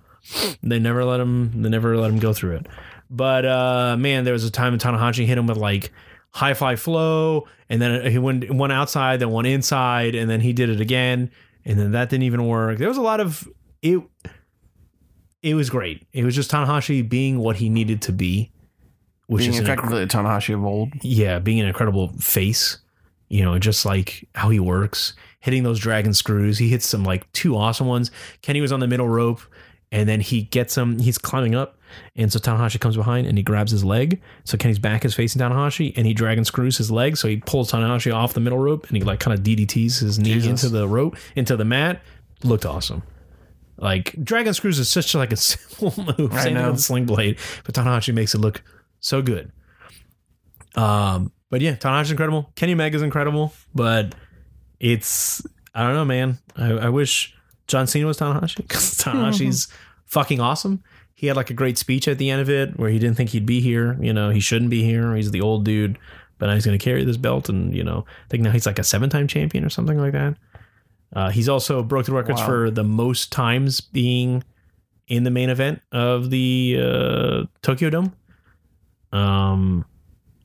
they never let him they never let him go through it but uh man there was a time when tanahashi hit him with like high fly flow and then he went one outside then one inside and then he did it again and then that didn't even work there was a lot of it it was great it was just tanahashi being what he needed to be which Being is effectively a Tanahashi of old. yeah, being an incredible face, you know, just like how he works, hitting those dragon screws. He hits some like two awesome ones. Kenny was on the middle rope and then he gets him, he's climbing up. And so Tanahashi comes behind and he grabs his leg. So Kenny's back is facing Tanahashi and he dragon screws his leg. So he pulls Tanahashi off the middle rope and he like kind of DDTs his knee Jesus. into the rope, into the mat. Looked awesome. Like dragon screws is such like a *laughs* simple move. I Same know. with sling blade, but Tanahashi makes it look so good. Um, but yeah, Tanahashi's incredible. Kenny Omega's incredible, but it's I don't know, man. I, I wish John Cena was Tanahashi *laughs* because Tanahashi's *laughs* fucking awesome. He had like a great speech at the end of it where he didn't think he'd be here. You know, he shouldn't be here. He's the old dude, but now he's going to carry this belt, and you know, I think now he's like a seven-time champion or something like that. Uh, he's also broke the records Wow. for the most times being in the main event of the uh, Tokyo Dome. Um,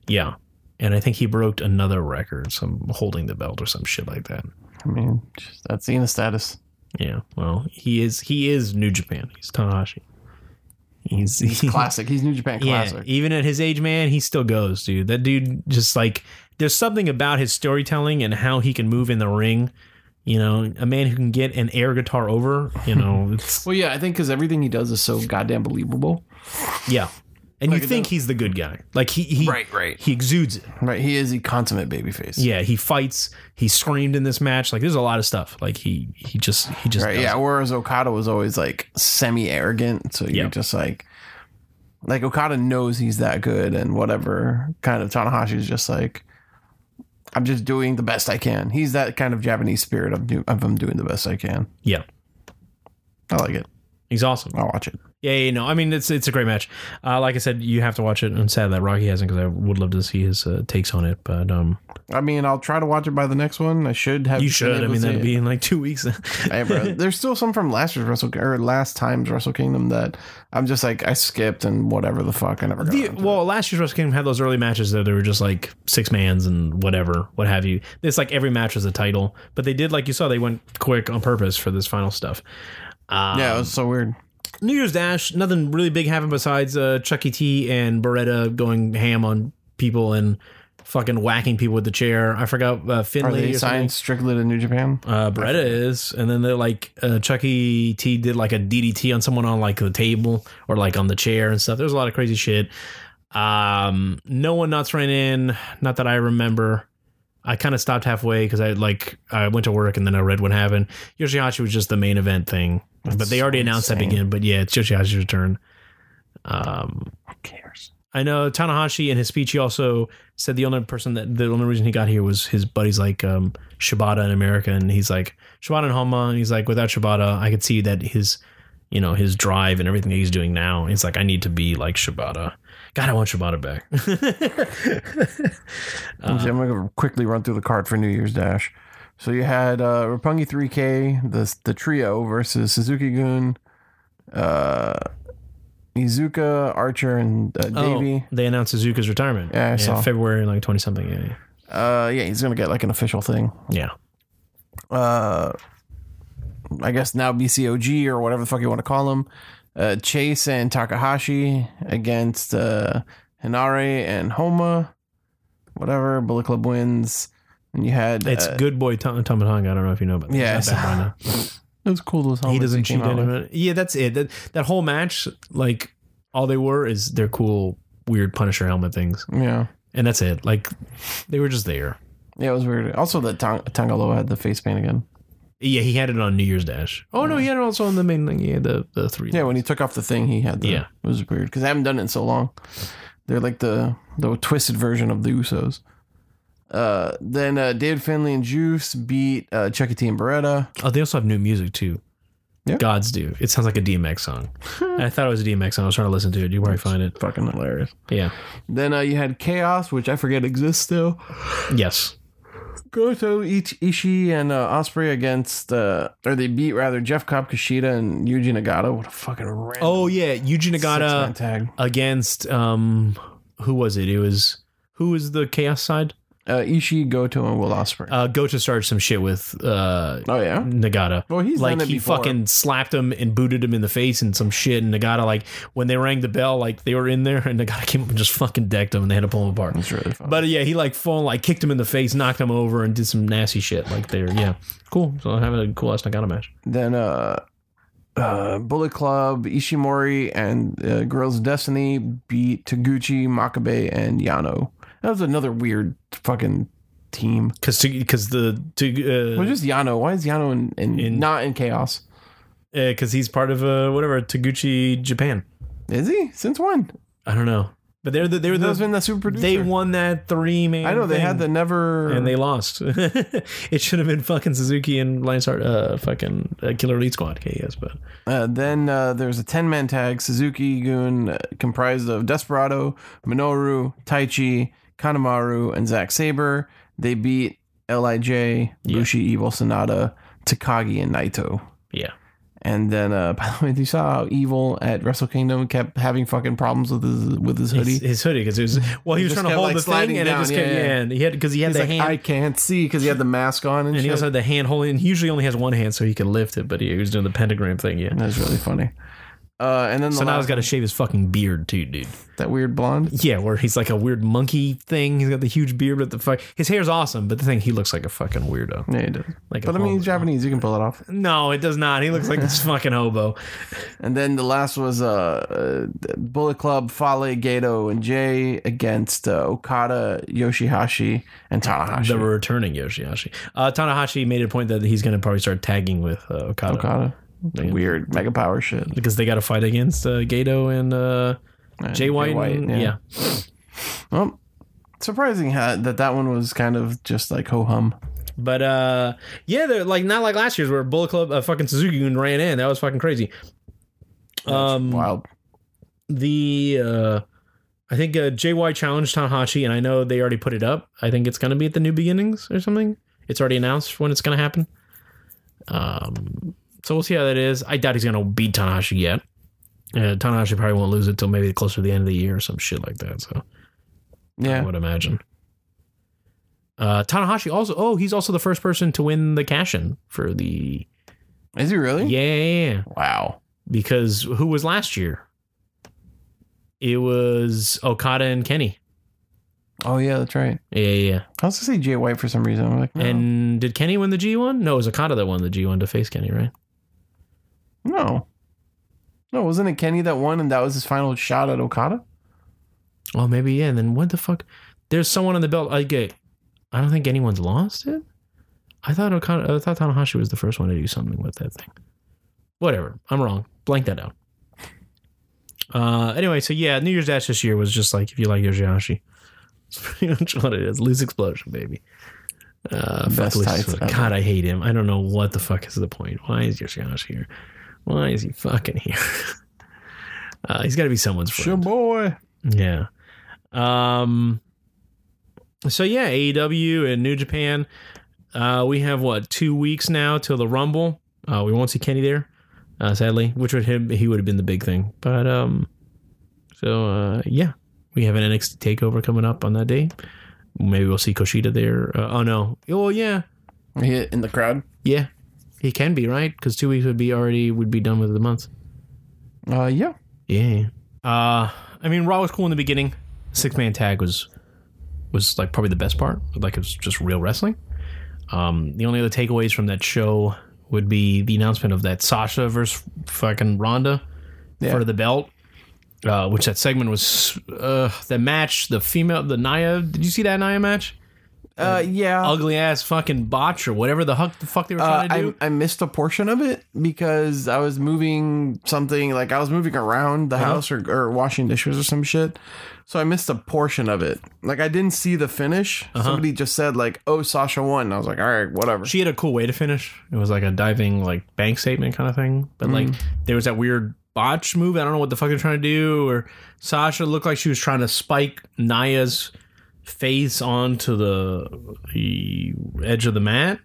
yeah, and I think he broke another record, some holding the belt or some shit like that. I mean, just, that's Cena status. Yeah, well, he is he is New Japan. He's Tanahashi. He's, he's Classic. He's New Japan Yeah, classic. even at his age, man, he still goes, dude. That dude just like there's something about his storytelling and how he can move in the ring. You know, a man who can get an air guitar over. You know, *laughs* Well, yeah, I think because everything he does is so goddamn believable. yeah. And you think he's the good guy, like he he right. right. he exudes it. Right. He is the consummate babyface. Yeah, he fights. He screamed in this match. Like there's a lot of stuff. Like he he just he just Right. Yeah. it. Whereas Okada was always like semi arrogant. So you're Yeah. just like, like Okada knows he's that good and whatever. Kind of Tanahashi is just like, I'm just doing the best I can. He's that kind of Japanese spirit of, do, of him doing the best I can. yeah. I like it. He's awesome. I'll watch it. Yeah, yeah, no, I mean it's it's a great match. Uh, like I said, you have to watch it. I'm sad that Rocky hasn't because I would love to see his uh, takes on it. But um, I mean, I'll try to watch it by the next one. I should have. you should. I mean, that'd see be in like two weeks. *laughs* Hey, bro, there's still some from last year's Wrestle or last time's Wrestle Kingdom that I'm just like I skipped and whatever the fuck I never got. The- to it. well, last year's Wrestle Kingdom had those early matches that they were just like six mans and whatever, what have you. It's like every match was a title, but they did like you saw they went quick on purpose for this final stuff. Um, yeah, it was so weird. New Year's Dash, nothing really big happened besides uh, Chuckie T and Beretta going ham on people and fucking whacking people with the chair. I forgot uh, Are they signed strictly to New Japan? Uh, Beretta is, and then they're like uh, Chuckie T did like a DDT on someone on like the table or like on the chair and stuff. There's a lot of crazy shit. Um, no one nuts ran in, not that I remember. I kind of stopped halfway because I like I went to work and then I read what happened. Yoshihashi was just the main event thing, but they already announced that insane. begin. But yeah, it's Yoshihashi's return. Um, Who cares? I know Tanahashi in his speech he also said the only person that the only reason he got here was his buddies like um, Shibata in America, and he's like Shibata and Homa, and he's like without Shibata, I could see that his you know his drive and everything that he's doing now. He's like I need to be like Shibata. God, I want Shibata back. *laughs* I'm going to quickly run through the card for New Year's Dash. So you had uh, Roppongi 3K, the the trio versus Suzuki Gun, uh, Iizuka, Archer, and uh, Davey. Oh, they announced Iizuka's retirement. Yeah, I saw. February like twenty something. Yeah, Uh, yeah, he's gonna get like an official thing. yeah. uh I guess now BCOG or whatever the fuck you want to call him. Uh, Chase and Takahashi against uh, Henare and Homa. Whatever. Bullet Club wins. And you had It's uh, good boy Tom Tomatonga. I don't know if you know, but Yeah, He's not I bad. It was cool. Those he doesn't cheat out with. Yeah, that's it. That that whole match, like all they were is their cool, weird Punisher helmet things, Yeah, and that's it. Like they were just there. yeah, it was weird. Also, that Tang- Tanga Loa had the face paint again. Yeah, he had it on New Year's Dash. Oh no, he had it also on the main thing. Yeah, the the three. Yeah, when he took off the thing, he had the. Yeah. it was weird because I haven't done it in so long. They're like the the twisted version of the Usos. Uh, then uh, David Finlay and Juice beat uh, Chuckie T and Beretta. Oh, they also have new music too. Yeah. Gods do. It sounds like a DMX song. *laughs* I thought it was a DMX song. I was trying to listen to it. You probably find it. Fucking hilarious. Yeah. Then uh, you had Chaos, which I forget exists still. Yes. Goto, Ich- Ishii, and uh, Ospreay against, uh, or they beat rather Jeff Cobb, Kushida, and Yuji Nagata. What a fucking random Oh yeah, Yuji six-man Nagata tag. against um, who was it? It was who was the Chaos side? Uh, Ishii, Goto, and Will Ospreay. Uh, Goto started some shit with uh oh yeah. Nagata. Well, he's like he before. fucking slapped him and booted him in the face and some shit. And Nagata, like when they rang the bell, like they were in there, *laughs* and Nagata came up and just fucking decked him, and they had to pull him apart. It's really fun. But yeah, he like full like kicked him in the face, knocked him over, and did some nasty shit. Like there, yeah, cool. So having a cool ass Nagata match. then uh, uh, Bullet Club, Ishimori, and uh, Guerrillas of Destiny beat Taguchi, Makabe, and Yano. That was another weird fucking team. Because because the to Well, just Yano. Why is Yano in, in, In- not in Chaos? because he's part of uh whatever Taguchi Japan. Is he? Since when? I don't know, but they're the they're Those the been the super producer. they won that three man. I know they thing, had the never. and they lost. *laughs* it should have been fucking Suzuki and Lance Archer, uh, fucking uh, Killer Elite Squad. Okay, yes, but Uh, then uh, there's a 10 man tag Suzuki Gun uh, comprised of Desperado, Minoru, Taichi, Kanemaru, and Zack Sabre. They beat Lij, Bushi, Evil Sanada, Takagi, and Naito. yeah. And then, uh, *laughs* by the way, you saw how Evil at Wrestle Kingdom kept having fucking problems with his with his hoodie. His, his hoodie because it was *laughs* well he was trying to hold like, the thing and down, it just kept yeah, yeah, yeah. and he had because he had He's the like, hand I can't see because he had the mask on and, and he also had the hand holding. He usually only has one hand so he can lift it, but he was doing the pentagram thing. Yeah. That was really funny. Uh, and then the So now last he's got to shave his fucking beard too, dude. that weird blonde. Yeah, where he's like a weird monkey thing. He's got the huge beard, but the fuck, his hair's awesome. But the thing, he looks like a fucking weirdo. Yeah, he does. Like, a But I mean, hobo. he's Japanese. You can pull it off. no, it does not. He looks like this *laughs* fucking hobo. And then the last was uh, uh Bullet Club, Fale, Gedo, and Jay against uh, Okada, Yoshihashi, and Tanahashi. The returning Yoshihashi. Uh, Tanahashi made a point that he's going to probably start tagging with uh, Okada, Okada. Weird mega power shit. because they got to fight against uh, Gedo and uh, And Jay White. and- yeah. Well, surprising how, that that one was kind of just like ho hum. But uh, yeah, they're like not like last year's where Bullet Club, uh, fucking Suzuki Gun ran in. That was fucking crazy. Um, Wild. the uh, I think uh, JY challenged Tanahashi, and I know they already put it up. I think it's going to be at the New Beginnings or something. It's already announced when it's going to happen. Um, so we'll see how that is. I doubt he's going to beat Tanahashi yet. Uh, Tanahashi probably won't lose it till maybe closer to the end of the year or some shit like that. So yeah, I would imagine. Uh, Tanahashi also. Oh, he's also the first person to win the cash in for the. Is he really? Yeah, yeah, yeah. Wow. Because who was last year? It was Okada and Kenny. Oh yeah, that's right. Yeah, yeah. yeah. I was gonna say Jay White for some reason. I'm like, no, And did Kenny win the G1? No, it was Okada that won the G1 to face Kenny, right? No, no, wasn't it Kenny that won, and that was his final shot at Okada? Oh, maybe yeah. And then what the fuck? There's someone on the belt. I get. I don't think anyone's lost it. I thought Okada. I thought Tanahashi was the first one to do something with that thing. Whatever. I'm wrong. Blank that out. Uh. Anyway, so yeah, New Year's Dash this year was just like if you like Yoshihashi. It's *laughs* pretty much what it is. Loose explosion, baby. Uh, Best Loose tights Explosion. ever. God, I hate him. I don't know what the fuck is the point. Why is Yoshihashi here? Why is he fucking here? *laughs* uh, he's got to be someone's friend. boy. Yeah. Um. So yeah, AEW and New Japan. Uh, we have what two weeks now till the Rumble. Uh, we won't see Kenny there, uh, sadly, which would him he would have been the big thing. But um, so uh, yeah, we have an NXT takeover coming up on that day. Maybe we'll see Kushida there. Uh, oh no, oh yeah, He in the crowd. yeah, he can be right because two weeks would be already would be done with the month. Uh, yeah. Yeah. Uh I mean Raw was cool in the beginning. Six man tag was was like probably the best part. Like it was just real wrestling. Um the only other takeaways from that show would be the announcement of that Sasha versus fucking Ronda Yeah. for the belt. Uh, which that segment was uh, the match, the female, the Nia. Did you see that Nia match? Uh, yeah. Ugly ass fucking botch or whatever the fuck the fuck they were Uh, trying to do. I, I missed a portion of it because I was moving something like I was moving around the Uh-huh. house or, or washing dishes or some shit. So I missed a portion of it. Like I didn't see the finish. Uh-huh. Somebody just said like, "Oh, Sasha won." And I was like, "All right, whatever." she had a cool way to finish. It was like a diving like bank statement kind of thing. But like there was that weird botch move. I don't know what the fuck they're trying to do. Or Sasha looked like she was trying to spike Nia's face onto the, the edge of the mat.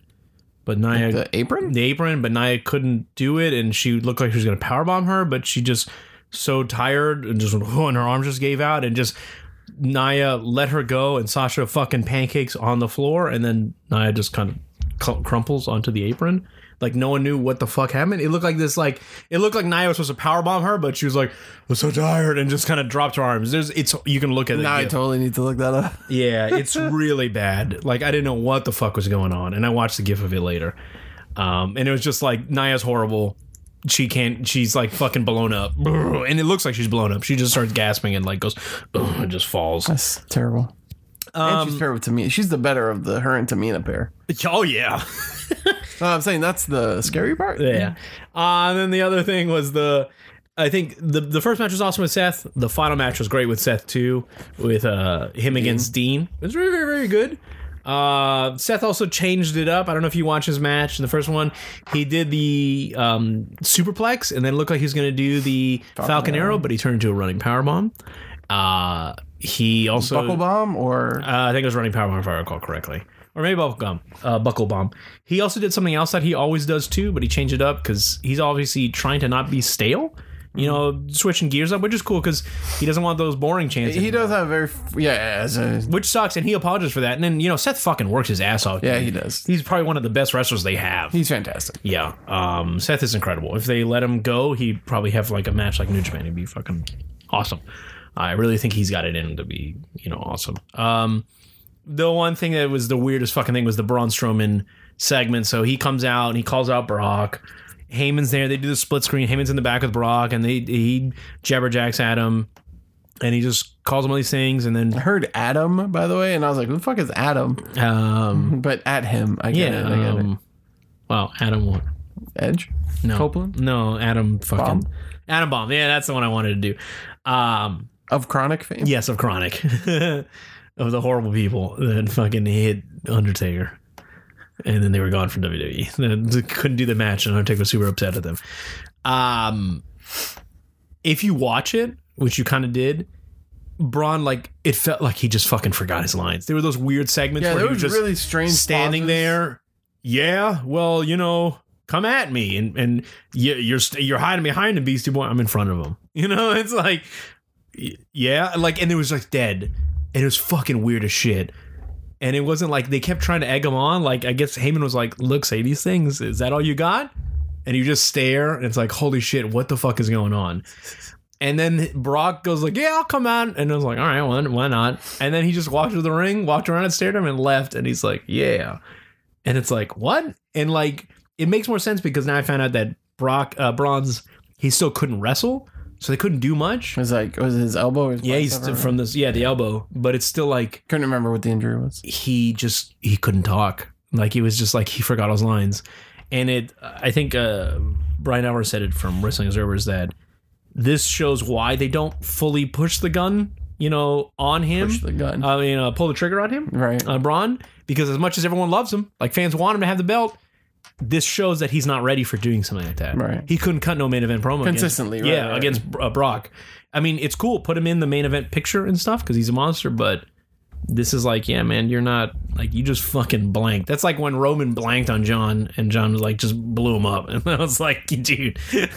But Nia the apron. the apron, but Nia couldn't do it, and she looked like she was gonna powerbomb her, but she just so tired and just *laughs* and her arms just gave out, and just Nia let her go, and Sasha fucking pancakes on the floor, and then Nia just kind of crumples onto the apron. Like no one knew what the fuck happened. It looked like this, like it looked like Nia was supposed to powerbomb her, but she was like, "I'm so tired," and just kind of dropped her arms. There's, it's you can look at it. Now I yeah. totally need to look that up. *laughs* Yeah, it's really bad. Like I didn't know what the fuck was going on, and I watched the gif of it later. Um, and it was just like Nia's horrible. She can't. She's like fucking blown up, and it looks like she's blown up. She just starts gasping and like goes, and just falls. That's terrible. and she's paired with Tamina. She's the better of the her and Tamina pair. Oh yeah, *laughs* No, I'm saying that's the scary part. yeah. Uh, and then the other thing was the. I think the the first match was awesome with Seth. The final match was great with Seth too, with uh, him against Dean. It was very very very good. Uh, Seth also changed it up. I don't know if you watch his match. In the first one, he did the um, superplex, and then it looked like he was going to do the Falcon, Arrow, but he turned into a running power bomb. Uh, he also Buckle bomb or uh, I think it was running power bomb if I recall correctly. Or maybe buckle gum, uh, buckle bomb. He also did something else that he always does too, but he changed it up because he's obviously trying to not be stale. You know, switching gears up, which is cool because he doesn't want those boring chances. he does have very yeah. As a, which sucks, and he apologizes for that. And then you know, Seth fucking works his ass off. yeah, he does. he's probably one of the best wrestlers they have. He's fantastic. Yeah, um, Seth is incredible. If they let him go, he'd probably have like a match like New Japan. He'd be fucking awesome. I really think he's got it in him to be, you know, awesome. Um, the one thing that was the weirdest fucking thing was the Braun Strowman segment. So he comes out and he calls out Brock. Heyman's there. They do the split screen. Heyman's in the back with Brock, and they he jabberjacks at him, and he just calls him all these things, and then I heard Adam by the way, and I was like, "Who the fuck is Adam?" um, *laughs* But at him, I get yeah, it. I get it. um, wow, Adam what? Edge. No, Copeland? No, Adam fucking Bomb? Adam Bomb. Yeah, that's the one I wanted to do. Um, of Kronik fame. yes, of Kronik, *laughs* of the horrible people that fucking hit Undertaker, and then they were gone from WWE. *laughs* They couldn't do the match, and Undertaker was super upset at them. Um, if you watch it, which you kind of did. Braun, like it felt like he just fucking forgot his lines. There were those weird segments Yeah, where he was just really strange standing pauses. there. Yeah, well, you know, come at me, and and you, you're you're hiding behind the Beastie Boy. I'm in front of him. *laughs* You know, it's like, yeah, like, and it was like dead, and it was fucking weird as shit. And it wasn't like they kept trying to egg him on. Like I guess Heyman was like, "Look, say these things. Is that all you got?" And you just stare, and it's like, "Holy shit, what the fuck is going on?" And then Brock goes like, "Yeah, I'll come out," and I was like, "All right, why, why not?" And then he just walked to the ring, walked around and stared at him, and left. And he's like, "Yeah," and it's like, "What?" And like, it makes more sense because now I found out that Brock uh, Braun's he still couldn't wrestle, so they couldn't do much. It was like was it his elbow? Or his Yeah, he's from this. Yeah, the elbow, but it's still like couldn't remember what the injury was. he just he couldn't talk. Like he was just like he forgot all his lines, and it. I think uh, Bryan Alvarez said it from Wrestling Observers that this shows why they don't fully push the gun, you know, on him. Push the gun. I mean, uh, pull the trigger on him, Right. Uh, Braun, because as much as everyone loves him, like fans want him to have the belt. This shows that he's not ready for doing something like that. Right. He couldn't cut no main event promo against- Consistently, right, yeah, right. against uh, Brock. I mean, it's cool. Put him in the main event picture and stuff because he's a monster. But this is like, yeah, man, you're not like you just fucking blanked. That's like when Roman blanked on John and John was like just blew him up, *laughs* and I was like, dude, *laughs* you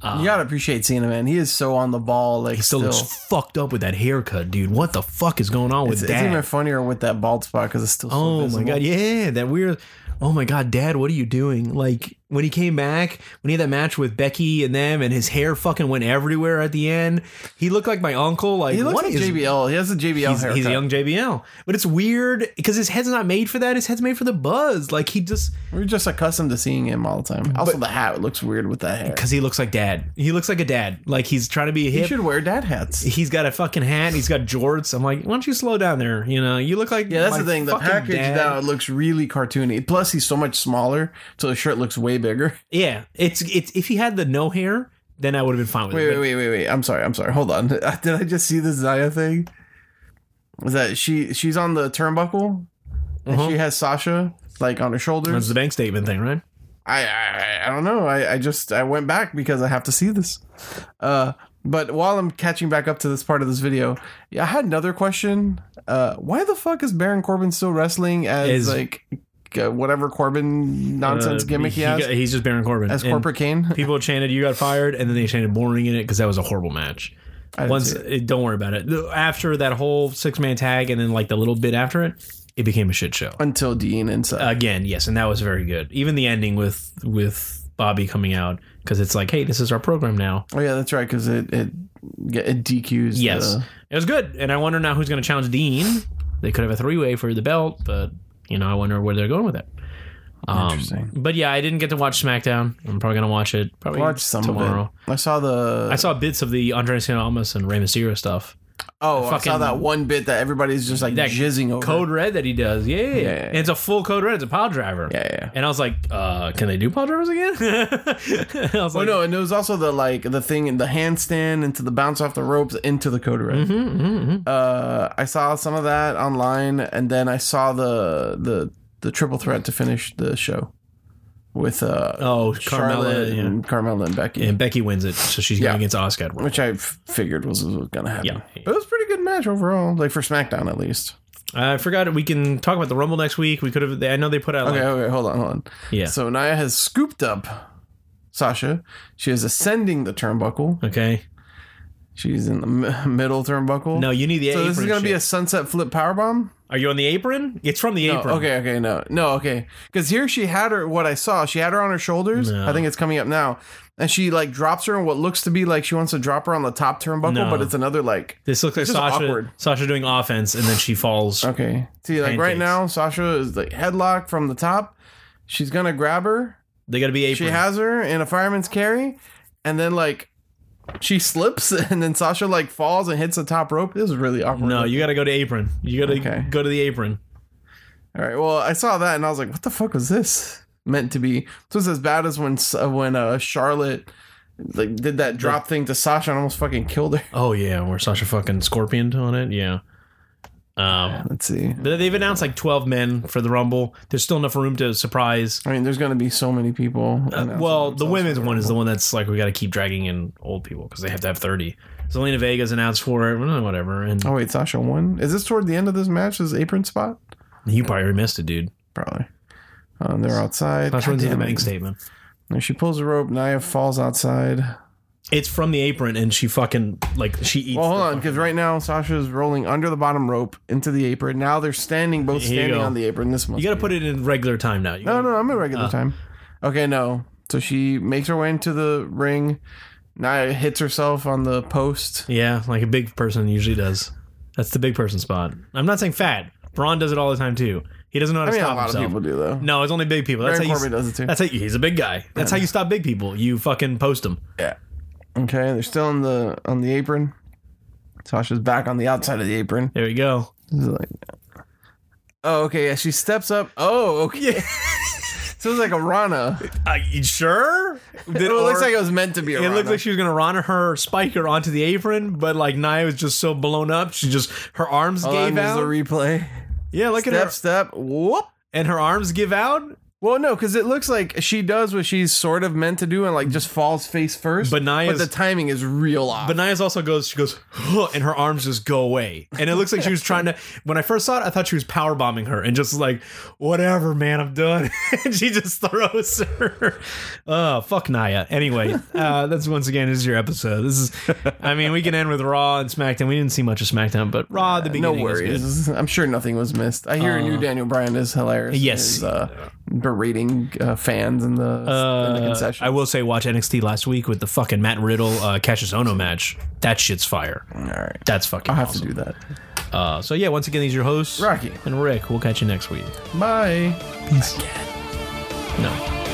gotta appreciate Cena, man. He is so on the ball. Like still still, looks fucked up with that haircut, dude. What the fuck is going on with it's, it's even funnier with that bald spot because it's still. So Oh my god, yeah, that weird. Oh my god, Dad, what are you doing? Like when he came back, when he had that match with Becky and them, and his hair fucking went everywhere at the end. He looked like my uncle. Like He looks what like is- JBL. He has a JBL He's, haircut. he's a young JBL, but it's weird because his head's not made for that. His head's made for the buzz. Like he just We're just accustomed to seeing him all the time. Also, the hat looks weird with that hair. because he looks like dad. He looks like a dad. Like he's trying to be a hit. He should wear dad hats. He's got a fucking hat. He's got jorts. I'm like, why don't you slow down there? You know, you look like Yeah, that's my the thing. The package dad. now looks really cartoony. Plus, he's so much smaller, so the shirt looks way bigger. *laughs* Yeah, it's it's if he had the no hair, then I would have been fine with Wait, it. wait, wait, wait, wait. I'm sorry. I'm sorry. Hold on. *laughs* Did I just see the Zaya thing? Is that she? She's on the turnbuckle, and Uh-huh. she has Sasha like on her shoulder? That's the bank statement thing, right? I, I, I don't know. I, I just I went back because I have to see this. Uh, but while I'm catching back up to this part of this video, yeah, I had another question. Uh, why the fuck is Baron Corbin still wrestling as Is- like uh, whatever Corbin nonsense Uh, gimmick he, has got- he's just Baron Corbin. as And corporate Kane? *laughs* People chanted, "You got fired," and then they chanted "boring" in it because that was a horrible match. Once, it. don't worry about it. After that whole six man tag, and then like the little bit after it, it became a shit show. until Dean and Seth. Again, yes, and that was very good. Even the ending with with Bobby coming out because it's like, hey, this is our program now. oh yeah, that's right because it it it DQs. Yes, the- it was good, and I wonder now who's going to challenge Dean. They could have a three way for the belt, but you know, I wonder where they're going with it. Um, Interesting. But yeah, I didn't get to watch SmackDown. I'm probably gonna watch it probably watch some tomorrow. I saw the. I saw bits of the Andrade Almas and Rey Mysterio stuff. Oh, I saw fucking- that one bit that everybody's just like That jizzing over. Code Red that he does, yeah, yeah, yeah. And it's a full Code Red. It's a pile driver. Yeah, yeah. And I was like, uh, can they do pile drivers again? *laughs* I was Oh like, no, and it was also the like the thing in the handstand into the bounce off the ropes into the Code Red. Mm-hmm, Uh, I saw some of that online, and then I saw the the the triple threat to finish the show with uh oh, Carmella, yeah. and Carmella and Becky, and Becky wins it, so she's Yeah. going against Asuka. which I figured was, was gonna happen. Yeah. But it was a pretty good match overall, like for SmackDown at least. I forgot we can talk about the Rumble next week. We could have. I know they put out. Okay, Like, okay, hold on, hold on. yeah. So Nia has scooped up Sasha. She is ascending the turnbuckle. okay. She's in the m- *laughs* middle turnbuckle. No, you need the apron. So apron. this is gonna be shit. a sunset flip power bomb. Are you on the apron? It's from the No, apron. okay, okay, no, no, okay. Because here she had her. What I saw, she had her on her shoulders. No. I think it's coming up now, and she like drops her in what looks to be like she wants to drop her on the top turnbuckle, No. but it's another like. This looks like It's just Sasha. awkward. Sasha doing offense, and then she falls. Okay, see, like right Pancakes. now, Sasha is like headlock from the top. She's gonna grab her. They got to be apron. She has her in a fireman's carry, and then like she slips, *laughs* and then Sasha like falls and hits the top rope. This is really awkward. no, you got to go to apron. You got to Okay. go to the apron. All right. Well, I saw that and I was like, "What the fuck was this meant to be?" So was as bad as when uh, when uh, Charlotte like did that drop thing to Sasha and almost fucking killed her. Oh yeah, where Sasha fucking scorpioned on it. Yeah. Um, Let's see. but they've announced like twelve men for the Rumble. There's still enough room to surprise. I mean, there's going to be so many people. Uh, Well, the women's one is the one that's like we got to keep dragging in old people because they have to have thirty. Zelina Vega's announced for it. Whatever, and Oh wait, Sasha won. Is this toward the end of this match? This apron spot? you probably missed it, dude. Probably. Um, they're outside. Sasha runs in the bank statement. And she pulls the rope. Nia falls outside. It's from the apron, and she fucking like she eats. Well, hold the on, because right now Sasha's rolling under the bottom rope into the apron. Now they're standing, both Here you standing go. on the apron. This must You got to be- put it in regular time now. You No, gotta- no, I'm at regular Uh. time. Okay, no. So she makes her way into the ring. Now hits herself on the post. Yeah, like a big person usually does. That's the big person spot. I'm not saying fat. Braun does it all the time too. He doesn't know how to I mean, a stop lot himself. of people do though. No, it's only big people. That's Baron how you. Corbin does it too. That's how he's a big guy. That's how you stop big people. You fucking post them. Yeah. Okay, they're still on the on the apron. Sasha's back on the outside of the apron. There we go. This is like, oh, okay. Yeah, she steps up. Oh, okay. *laughs* so it's like a Rana. Uh, you sure? Did, It looks like it was meant to be a it Rana. looked like she was gonna run her spiker onto the apron, but like Nia was just so blown up, she just her arms Hold on, gave there's out. the replay. yeah, look at Step, her, step. Whoop. and her arms give out. Well, no, because it looks like she does what she's sort of meant to do and like just falls face first. But Nia's- but the timing is real off. But Nia's also goes, she goes, "Huh," and her arms just go away. And it looks like she was trying to, when I first saw it, I thought she was power bombing her and just like, whatever, man, I'm done. *laughs* and she just throws her. Oh, fuck Nia. Anyway, uh, that's once again, this is your episode. This is, I mean, we can end with Raw and SmackDown. We didn't see much of SmackDown, but Raw at the no beginning was good. worries. I'm sure nothing was missed. I hear new Daniel Bryan is hilarious. yes. His, uh, berating uh, fans in the in the Uh, concession. I will say, watch NXT last week with the fucking Matt Riddle uh, Kassius Ohno match. That shit's fire. All right, That's fucking I'll have awesome. to do that. Uh, so yeah, once again, these are your hosts, Rocky. and Rick. We'll catch you next week. Bye. Peace. No.